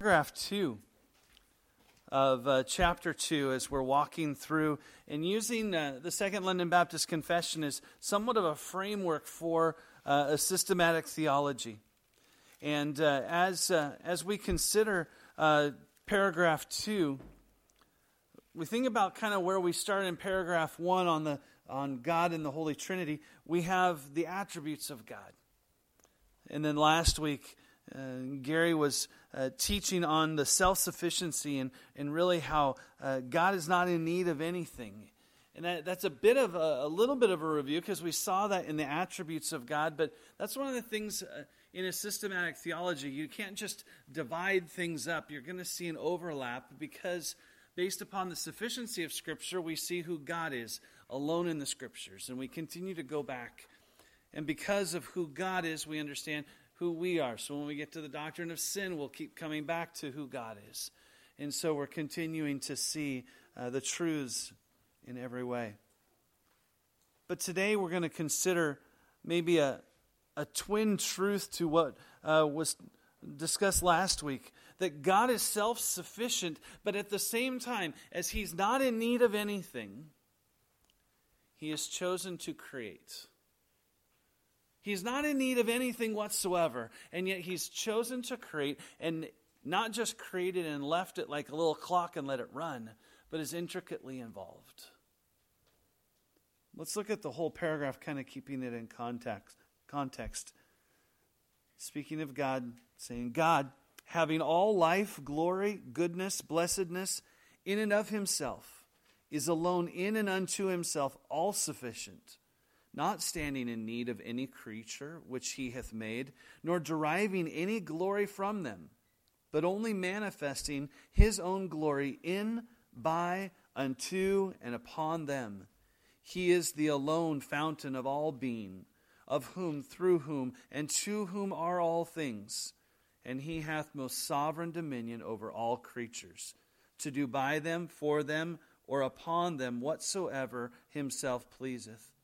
paragraph 2 of uh, chapter 2 as we're walking through and using uh, the Second London Baptist Confession is somewhat of a framework for uh, a systematic theology. And uh, as, uh, as we consider uh, paragraph 2, we think about kind of where we started in paragraph 1 on, the, on God and the Holy Trinity. We have the attributes of God. And then last week, Gary was uh, teaching on the self sufficiency and, and really how uh, God is not in need of anything. And that, that's a bit of a, a little bit of a review because we saw that in the attributes of God. But that's one of the things uh, in a systematic theology. You can't just divide things up, you're going to see an overlap because based upon the sufficiency of Scripture, we see who God is alone in the Scriptures. And we continue to go back. And because of who God is, we understand who we are. So when we get to the doctrine of sin, we'll keep coming back to who God is. And so we're continuing to see uh, the truths in every way. But today we're going to consider maybe a, a twin truth to what uh, was discussed last week that God is self sufficient, but at the same time, as He's not in need of anything, He has chosen to create. He's not in need of anything whatsoever, and yet he's chosen to create and not just created and left it like a little clock and let it run, but is intricately involved. Let's look at the whole paragraph, kind of keeping it in context. context. Speaking of God, saying, God, having all life, glory, goodness, blessedness in and of himself, is alone in and unto himself all sufficient not standing in need of any creature which he hath made, nor deriving any glory from them, but only manifesting his own glory in, by, unto, and upon them. He is the alone fountain of all being, of whom, through whom, and to whom are all things. And he hath most sovereign dominion over all creatures, to do by them, for them, or upon them whatsoever himself pleaseth.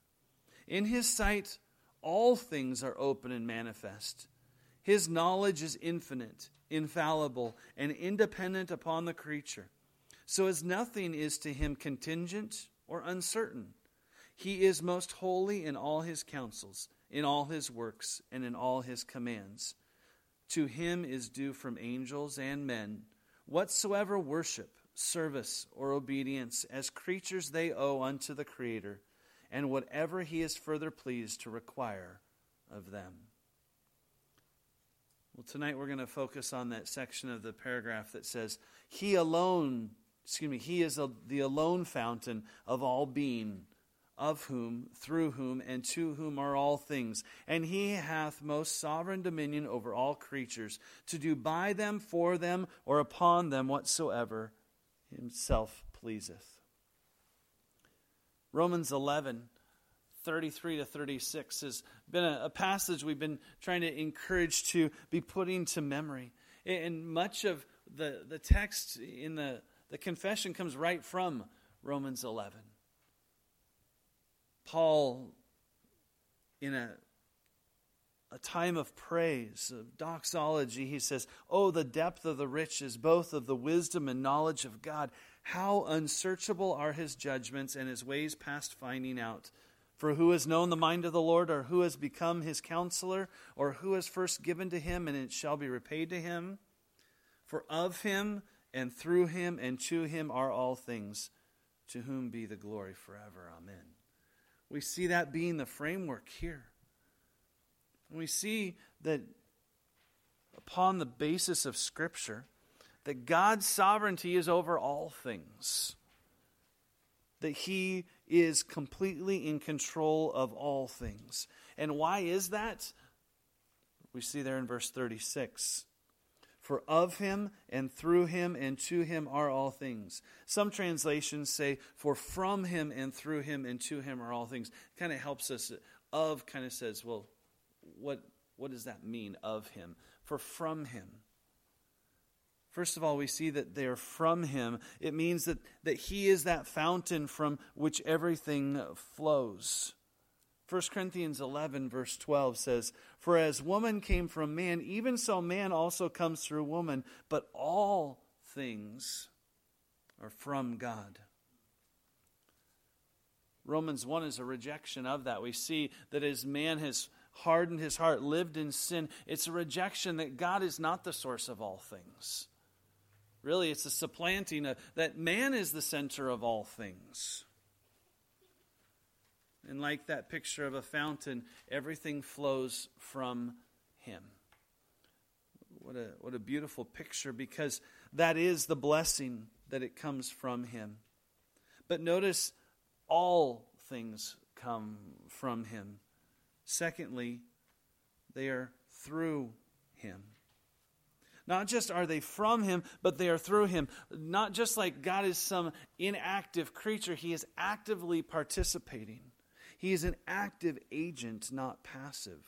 In his sight, all things are open and manifest. His knowledge is infinite, infallible, and independent upon the creature, so as nothing is to him contingent or uncertain. He is most holy in all his counsels, in all his works, and in all his commands. To him is due from angels and men whatsoever worship, service, or obedience as creatures they owe unto the Creator and whatever he is further pleased to require of them. Well, tonight we're going to focus on that section of the paragraph that says, He alone, excuse me, He is the alone fountain of all being, of whom, through whom, and to whom are all things. And He hath most sovereign dominion over all creatures, to do by them, for them, or upon them whatsoever Himself pleaseth. Romans 11, 33 to 36 has been a, a, passage we've been trying to encourage to be putting to memory. And much of the, the text in the, the confession comes right from Romans 11. Paul, in a, a time of praise, of doxology, he says, Oh, the depth of the riches, both of the wisdom and knowledge of God how unsearchable are his judgments and his ways past finding out. For who has known the mind of the Lord, or who has become his counselor, or who has first given to him, and it shall be repaid to him? For of him, and through him, and to him are all things, to whom be the glory forever. Amen. We see that being the framework here. We see that upon the basis of Scripture, that God's sovereignty is over all things, that He is completely in control of all things. And why is that? We see there in verse 36. For of him and through him and to him are all things. Some translations say, For from him and through him and to him are all things. Kind of helps us. Uh, of kind of says, Well, what, what does that mean, of him? For from him. First of all, we see that they're from him. It means that, that he is that fountain from which everything flows. 1 Corinthians 11, verse 12 says, For as woman came from man, even so man also comes through woman, but all things are from God. Romans 1 is a rejection of that. We see that as man has hardened his heart, lived in sin, it's a rejection that God is not the source of all things. Really, it's a supplanting of, that man is the center of all things. And like that picture of a fountain, everything flows from him. What a, what a beautiful picture because that is the blessing that it comes from him. But notice all things come from him. Secondly, they are through him. Not just are they from him, but they are through him. Not just like God is some inactive creature, he is actively participating. He is an active agent, not passive.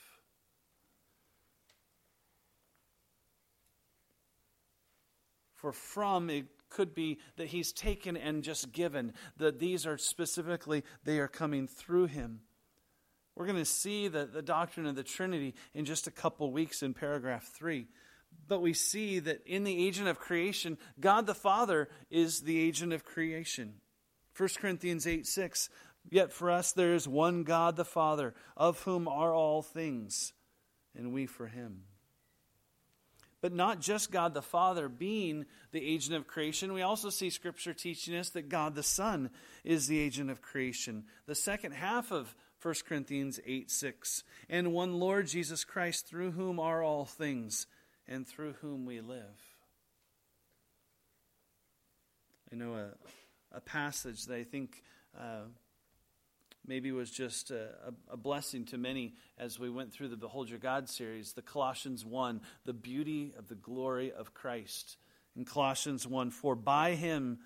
For from, it could be that he's taken and just given, that these are specifically, they are coming through him. We're going to see the, the doctrine of the Trinity in just a couple weeks in paragraph 3. But we see that in the agent of creation, God the Father is the agent of creation. 1 Corinthians 8 6 Yet for us there is one God the Father, of whom are all things, and we for him. But not just God the Father being the agent of creation, we also see Scripture teaching us that God the Son is the agent of creation. The second half of 1 Corinthians 8 6. And one Lord Jesus Christ, through whom are all things, and through whom we live. I know a, a passage that I think. Uh, maybe was just a, a, blessing to many as we went through the Behold Your God series, the Colossians 1, the beauty of the glory of Christ. In Colossians 1 For by him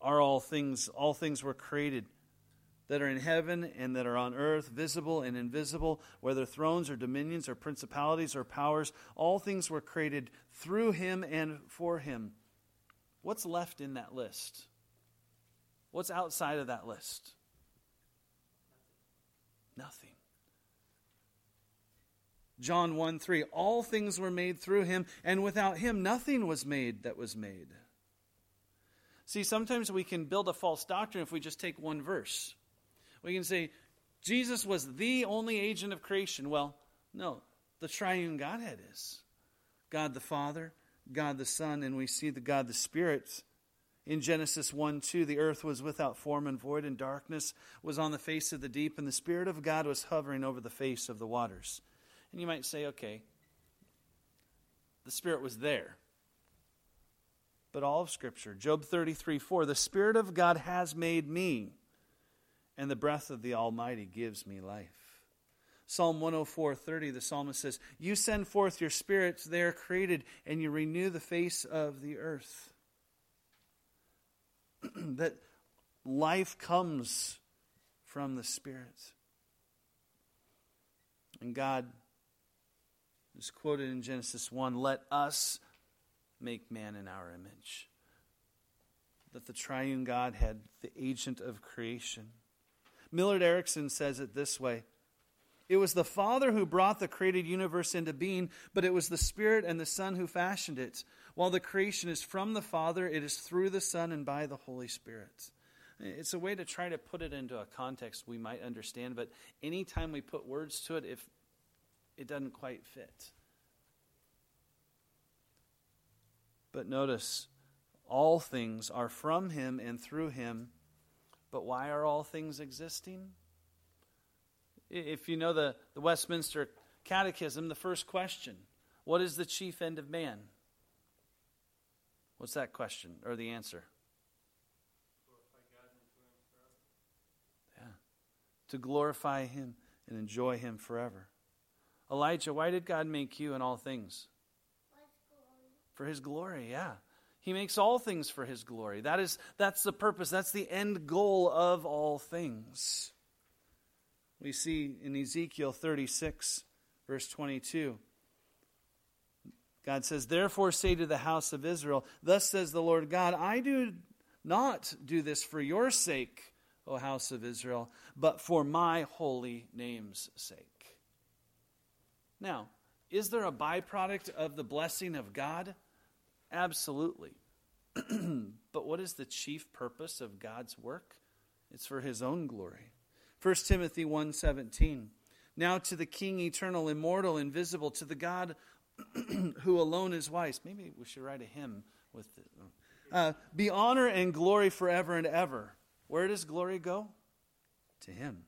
are all things, all things were created that are in heaven and that are on earth, visible and invisible, whether thrones or dominions or principalities or powers, all things were created through him and for him. What's left in that list? What's outside of that list? Nothing. John 1 3 All things were made through him, and without him nothing was made that was made. See, sometimes we can build a false doctrine if we just take one verse. We can say, Jesus was the only agent of creation. Well, no, the triune Godhead is God the Father, God the Son, and we see the God the Spirit in Genesis 1 2, the earth was without form and void, and darkness was on the face of the deep, and the Spirit of God was hovering over the face of the waters. And you might say, okay, the Spirit was there. But all of Scripture, Job 33 4, the Spirit of God has made me, and the breath of the Almighty gives me life. Psalm 104:30 the psalmist says, You send forth your spirits, they are created, and you renew the face of the earth. that life comes from the Spirit. And God is quoted in Genesis 1 let us make man in our image. That the triune God had the agent of creation. Millard Erickson says it this way It was the Father who brought the created universe into being, but it was the Spirit and the Son who fashioned it. While the creation is from the Father, it is through the Son and by the Holy Spirit. It's a way to try to put it into a context we might understand, but anytime we put words to it, if it doesn't quite fit. But notice, all things are from him and through him. But why are all things existing? If you know the, the Westminster Catechism, the first question what is the chief end of man? What's that question or the answer? Yeah. To glorify Him and enjoy Him forever. Elijah, why did God make you in all things? For His glory, yeah. He makes all things for His glory. That is, that's the purpose, that's the end goal of all things. We see in Ezekiel 36, verse 22. God says, Therefore say to the house of Israel, Thus says the Lord God, I do not do this for your sake, O house of Israel, but for my holy name's sake. Now, is there a byproduct of the blessing of God? Absolutely. but what is the chief purpose of God's work? It's for his own glory. 1 Timothy 1:17 Now to the king eternal immortal invisible to the God who alone is wise. Maybe we should write a hymn with it. Uh, be honor and glory forever and ever. Where does glory go? To him.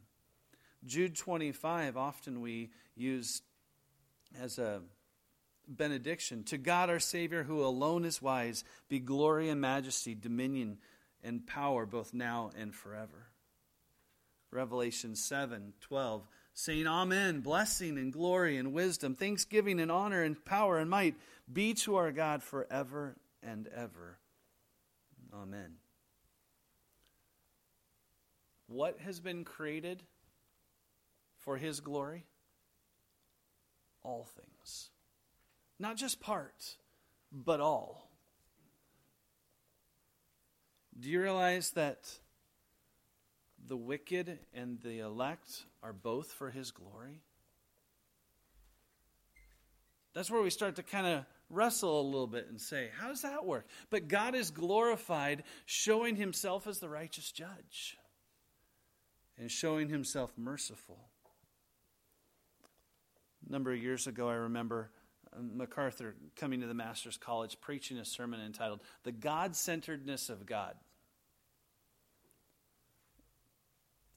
Jude 25 often we use as a benediction. To God our Savior, who alone is wise, be glory and majesty, dominion and power, both now and forever. Revelation 7 12, saying, Amen, blessing and glory and wisdom, thanksgiving and honor and power and might be to our God forever and ever. Amen. What has been created for His glory? All things. Not just part, but all. Do you realize that the wicked and the elect are both for his glory? That's where we start to kind of wrestle a little bit and say, how does that work? But God is glorified, showing himself as the righteous judge and showing himself merciful. A number of years ago, I remember MacArthur coming to the Master's College preaching a sermon entitled The God Centeredness of God.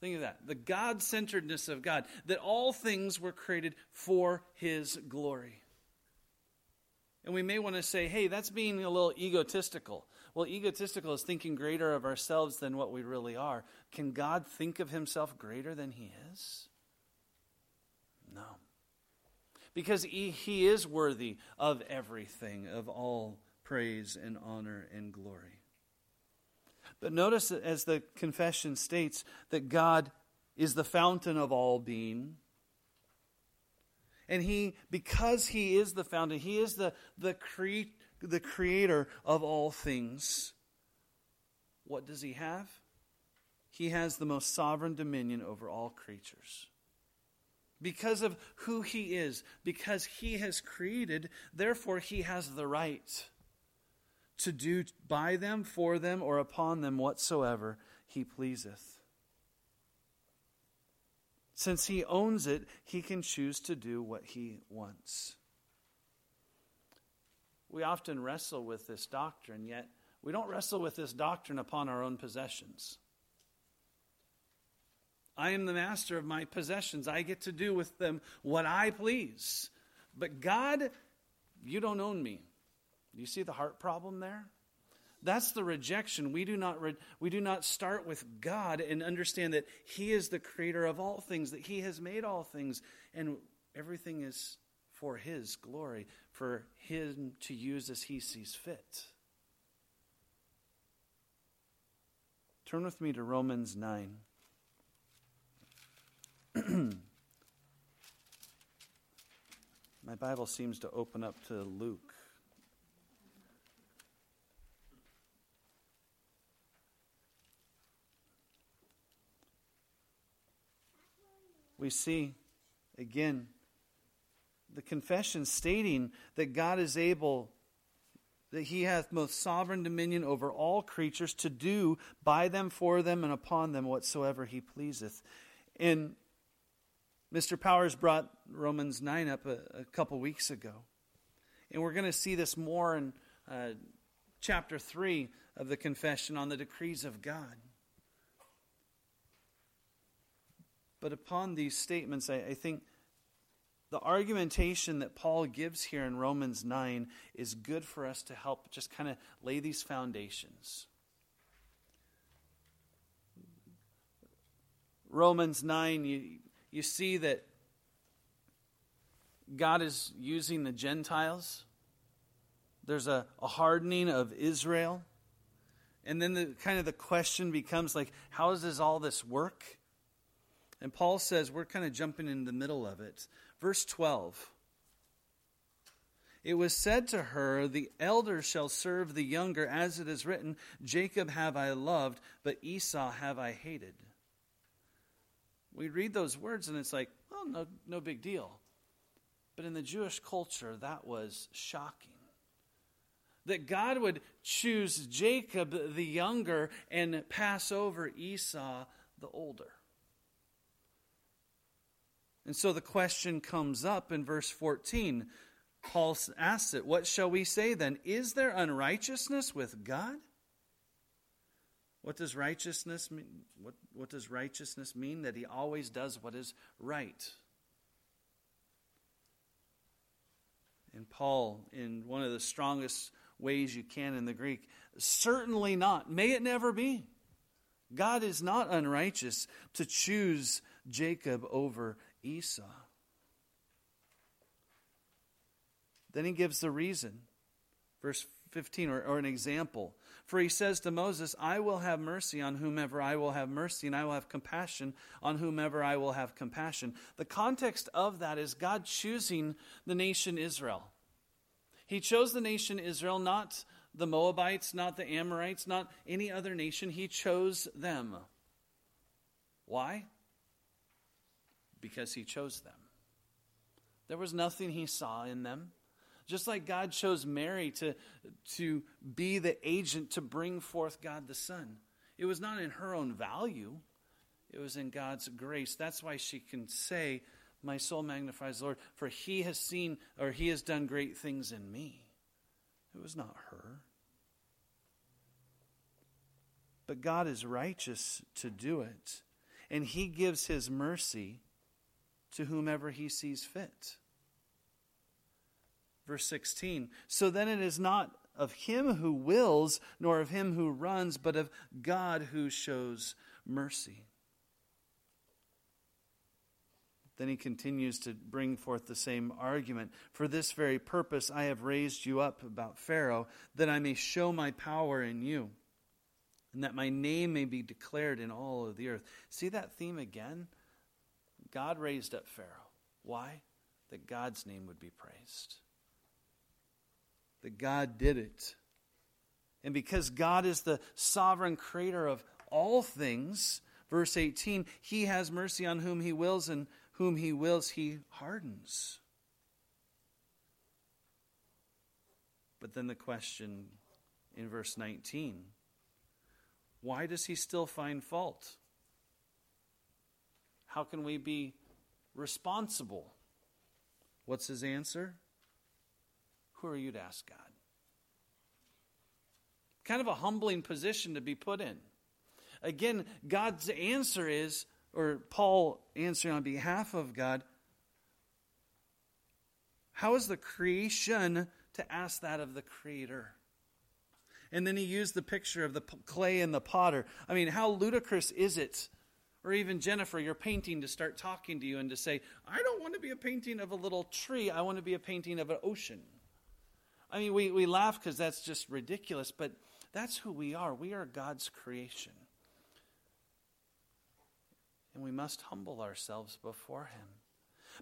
Think of that. The God centeredness of God, that all things were created for His glory. And we may want to say, hey, that's being a little egotistical. Well, egotistical is thinking greater of ourselves than what we really are. Can God think of Himself greater than He is? No because he, he is worthy of everything, of all praise and honor and glory. But notice that as the confession states that God is the fountain of all being. And he, because he is the fountain, he is the, the, cre- the creator of all things. What does he have? He has the most sovereign dominion over all creatures because of who he is, because he has created, therefore he has the right to do by them, for them, or upon them whatsoever he pleaseth. Since he owns it, he can choose to do what he wants. We often wrestle with this doctrine, yet we don't wrestle with this doctrine upon our own possessions. I am the master of my possessions. I get to do with them what I please. But God, you don't own me. You see the heart problem there? That's the rejection. We do not re- we do not start with God and understand that he is the creator of all things, that he has made all things and everything is for his glory, for him to use as he sees fit. Turn with me to Romans 9. My Bible seems to open up to Luke. We see again the confession stating that God is able, that He hath most sovereign dominion over all creatures to do by them, for them, and upon them whatsoever He pleaseth. In Mr. Powers brought Romans 9 up a, a couple weeks ago. And we're going to see this more in uh, chapter 3 of the confession on the decrees of God. But upon these statements, I, I think the argumentation that Paul gives here in Romans 9 is good for us to help just kind of lay these foundations. Romans 9, you, you see that God is using the Gentiles. There's a, a hardening of Israel. And then the kind of the question becomes like, how does all this work? And Paul says we're kind of jumping in the middle of it. Verse 12. It was said to her, The elder shall serve the younger, as it is written, Jacob have I loved, but Esau have I hated. We read those words and it's like, well, no, no big deal. But in the Jewish culture, that was shocking. That God would choose Jacob the younger and pass over Esau the older. And so the question comes up in verse 14. Paul asks it, What shall we say then? Is there unrighteousness with God? What does righteousness mean? What, what does righteousness mean? That he always does what is right. And Paul, in one of the strongest ways you can in the Greek, certainly not. May it never be. God is not unrighteous to choose Jacob over Esau. Then he gives the reason. Verse 15, or, or, an example. For he says to Moses, I will have mercy on whomever I will have mercy, and I will have compassion on whomever I will have compassion. The context of that is God choosing the nation Israel. He chose the nation Israel, not the Moabites, not the Amorites, not any other nation. He chose them. Why? Because he chose them. There was nothing he saw in them. Just like God chose Mary to, to be the agent to bring forth God the Son. It was not in her own value, it was in God's grace. That's why she can say, My soul magnifies the Lord, for he has seen or he has done great things in me. It was not her. But God is righteous to do it, and he gives his mercy to whomever he sees fit. Verse 16 So then it is not of him who wills, nor of him who runs, but of God who shows mercy. Then he continues to bring forth the same argument. For this very purpose I have raised you up about Pharaoh, that I may show my power in you, and that my name may be declared in all of the earth. See that theme again? God raised up Pharaoh. Why? That God's name would be praised that God did it. And because God is the sovereign creator of all things, verse 18, he has mercy on whom he wills, and whom he wills, he hardens. But then the question in verse 19 why does he still find fault? How can we be responsible? What's his answer? Who are you to ask God? Kind of a humbling position to be put in. Again, God's answer is, or Paul answering on behalf of God, how is the creation to ask that of the Creator? And then he used the picture of the clay and the potter. I mean, how ludicrous is it? Or even Jennifer, your painting to start talking to you and to say, I don't want to be a painting of a little tree, I want to be a painting of an ocean. I mean, we, we laugh because that's just ridiculous, but that's who we are. We are God's creation. And we must humble ourselves before Him.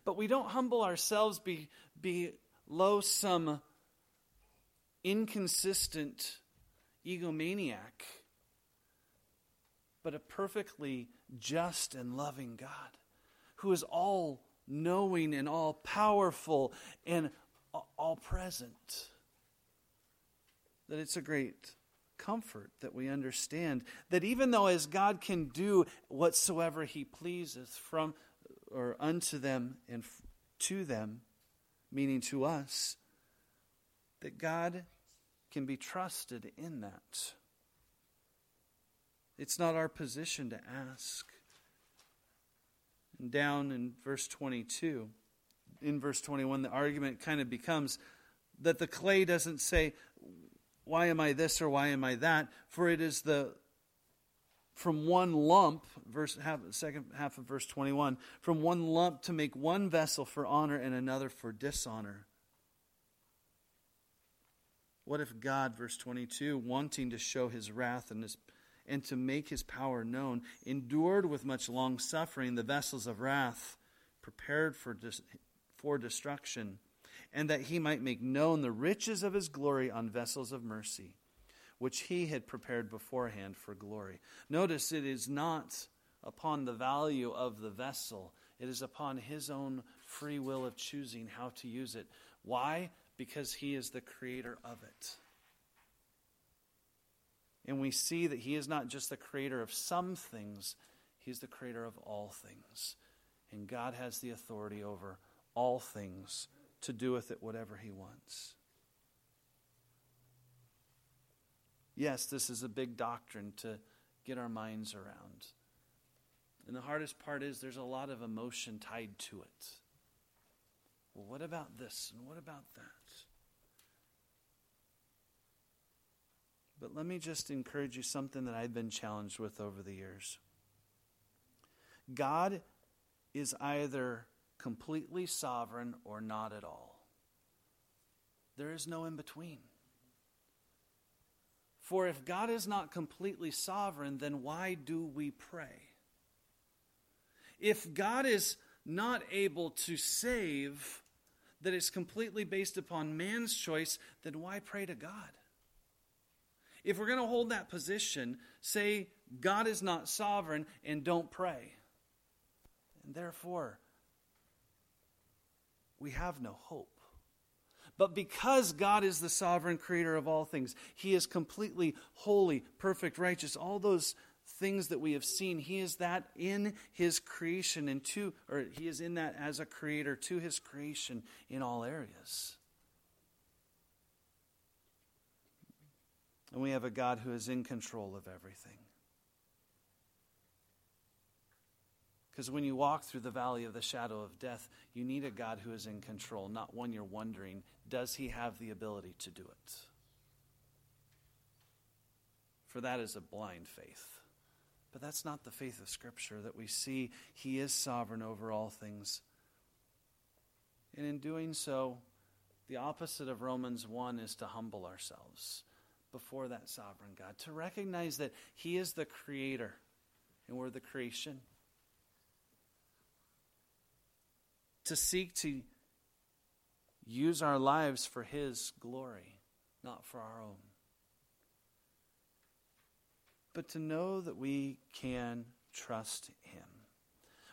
But we don't humble ourselves be, below some inconsistent egomaniac, but a perfectly just and loving God who is all knowing and all powerful and all present that it's a great comfort that we understand that even though as God can do whatsoever he pleases from or unto them and to them, meaning to us, that God can be trusted in that. It's not our position to ask. And down in verse 22, in verse 21, the argument kind of becomes that the clay doesn't say, why am I this or why am I that? For it is the from one lump, verse half, second half of verse 21, from one lump to make one vessel for honor and another for dishonor. What if God, verse 22, wanting to show his wrath and, his, and to make his power known, endured with much long suffering the vessels of wrath prepared for, for destruction? And that he might make known the riches of his glory on vessels of mercy, which he had prepared beforehand for glory. Notice it is not upon the value of the vessel. It is upon his own free will of choosing how to use it. Why? Because he is the creator of it. And we see that he is not just the creator of some things, he's the creator of all things. And God has the authority over all things to do with it whatever he wants. Yes, this is a big doctrine to get our minds around. And the hardest part is there's a lot of emotion tied to it. Well, what about this and what about that? But let me just encourage you something that I've been challenged with over the years. God is either completely sovereign or not at all. There is no in between. For if God is not completely sovereign, then why do we pray? If God is not able to save, that is completely based upon man's choice, then why pray to God? If we're going to hold that position, say God is not sovereign and don't pray. And therefore, we have no hope. But because God is the sovereign creator of all things, He is completely holy, perfect, righteous, all those things that we have seen, He is that in His creation and to, or He is in that as a creator to His creation in all areas. And we have a God who is in control of everything. Because when you walk through the valley of the shadow of death, you need a God who is in control, not one you're wondering, does he have the ability to do it? For that is a blind faith. But that's not the faith of Scripture, that we see he is sovereign over all things. And in doing so, the opposite of Romans 1 is to humble ourselves before that sovereign God, to recognize that he is the creator and we're the creation. To seek to use our lives for His glory, not for our own. But to know that we can trust Him.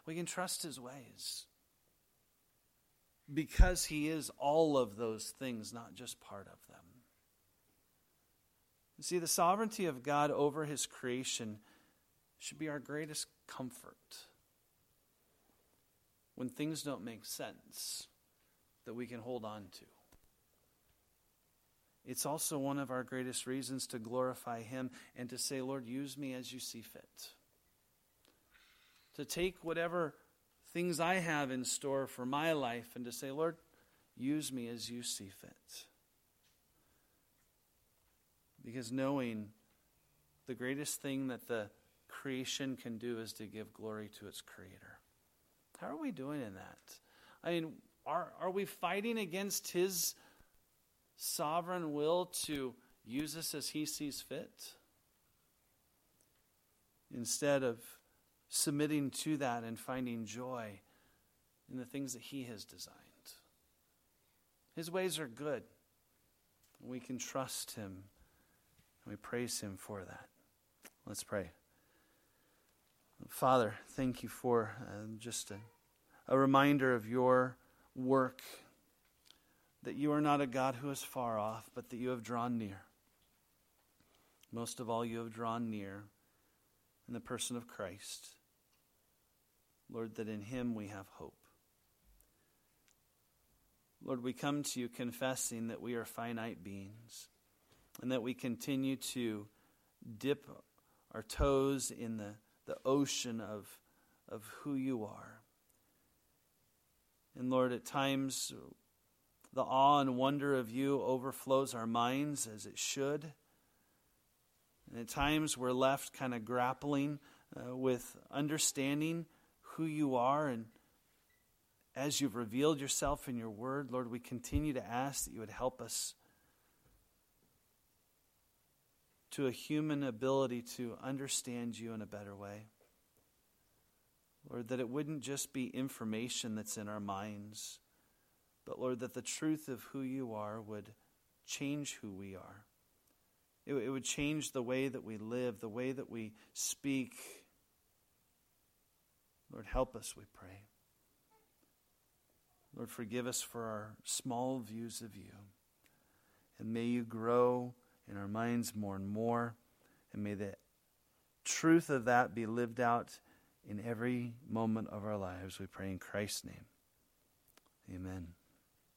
We can trust His ways. Because He is all of those things, not just part of them. You see, the sovereignty of God over His creation should be our greatest comfort when things don't make sense that we can hold on to. It's also one of our greatest reasons to glorify Him and to say, Lord, use me as you see fit. To take whatever things I have in store for my life and to say, Lord, use me as you see fit. Because knowing the greatest thing that the creation can do is to give glory to its creator. How are we doing in that? I mean, are, are we fighting against his sovereign will to use us as he sees fit? Instead of submitting to that and finding joy in the things that he has designed. His ways are good. We can trust him and we praise him for that. Let's pray. Father, thank you for uh, just a, a reminder of your work, that you are not a God who is far off, but that you have drawn near. Most of all, you have drawn near in the person of Christ. Lord, that in him we have hope. Lord, we come to you confessing that we are finite beings and that we continue to dip our toes in the the ocean of, of who you are. And Lord, at times the awe and wonder of you overflows our minds as it should. And at times we're left kind of grappling uh, with understanding who you are. And as you've revealed yourself in your word, Lord, we continue to ask that you would help us to a human ability to understand you in a better way. Lord, that it wouldn't just be information that's in our minds, but Lord, that the truth of who you are would change who we are. It, it would change the way that we live, the way that we speak, Lord, help us, we pray. Lord, forgive us for our small views of you. And may you grow in our minds more and more. And may the truth of that be lived out in every moment of our lives. We pray in Christ's name. Amen.